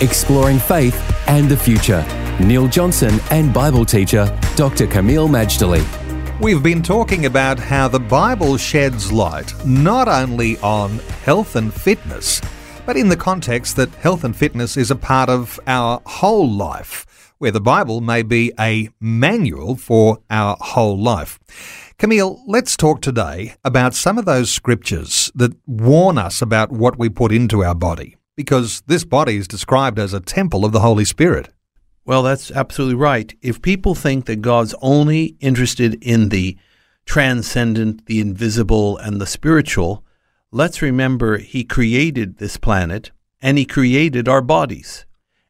exploring faith and the future. Neil Johnson and Bible teacher Dr. Kameel Majdali. We've been talking about how the Bible sheds light not only on health and fitness, but in the context that health and fitness is a part of our whole life, where the Bible may be a manual for our whole life. Kameel, let's talk today about some of those scriptures that warn us about what we put into our body because this body is described as a temple of the Holy Spirit. Well, that's absolutely right. If people think that God's only interested in the transcendent, the invisible, and the spiritual, let's remember He created this planet and He created our bodies.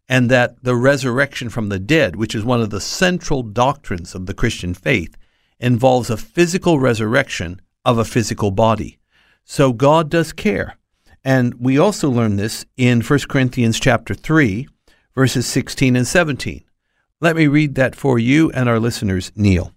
And that the resurrection from the dead, which is one of the central doctrines of the Christian faith, involves a physical resurrection of a physical body. So God does care. And we also learn this in 1 Corinthians chapter 3, verses 16 and 17. Let me read that for you and our listeners, Neil.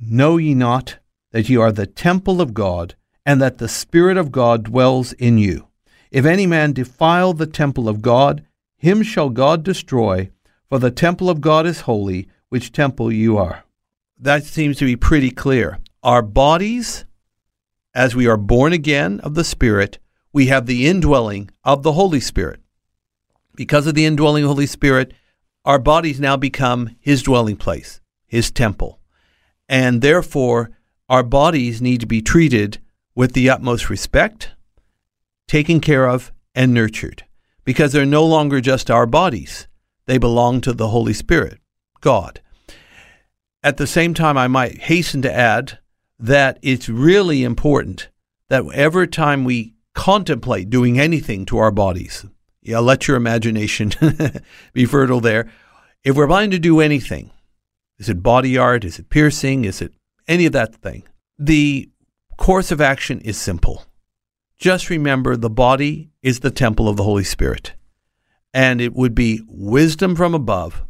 Know ye not that ye are the temple of God, and that the Spirit of God dwells in you? If any man defile the temple of God, him shall God destroy, for the temple of God is holy, which temple you are. That seems to be pretty clear. Our bodies, as we are born again of the Spirit, we have the indwelling of the Holy Spirit. Because of the indwelling Holy Spirit, our bodies now become His dwelling place, His temple. And therefore, our bodies need to be treated with the utmost respect, taken care of, and nurtured. Because they're no longer just our bodies, they belong to the Holy Spirit, God. At the same time, I might hasten to add that it's really important that every time we contemplate doing anything to our bodies. Yeah, let your imagination be fertile there. If we're planning to do anything, is it body art? Is it piercing? Is it any of that thing? The course of action is simple. Just remember the body is the temple of the Holy Spirit. And it would be wisdom from above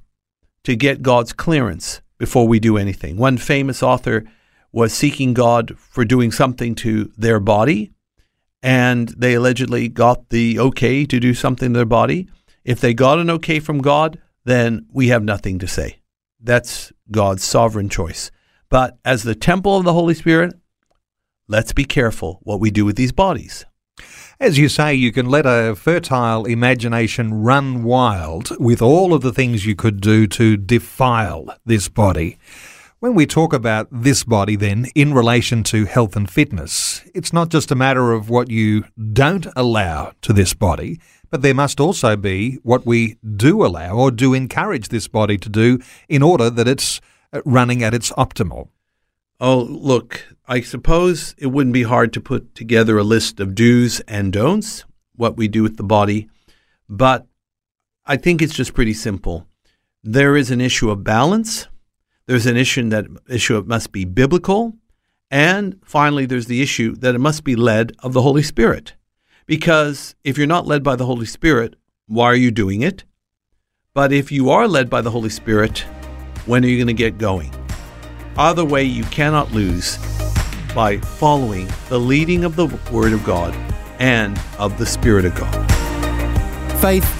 to get God's clearance before we do anything. One famous author was seeking God for doing something to their body and they allegedly got the okay to do something to their body. If they got an okay from God, then we have nothing to say. That's God's sovereign choice. But as the temple of the Holy Spirit, let's be careful what we do with these bodies. As you say, you can let a fertile imagination run wild with all of the things you could do to defile this body. When we talk about this body, then, in relation to health and fitness, it's not just a matter of what you don't allow to this body, but there must also be what we do allow or do encourage this body to do in order that it's uh, running at its optimal. Oh, look, I suppose it wouldn't be hard to put together a list of do's and don'ts, what we do with the body, but I think it's just pretty simple. There is an issue of balance there's an issue that issue it must be biblical, and finally, there's the issue that it must be led of the Holy Spirit. Because if you're not led by the Holy Spirit, why are you doing it? But if you are led by the Holy Spirit, when are you going to get going? Either way, you cannot lose by following the leading of the Word of God and of the Spirit of God. Faith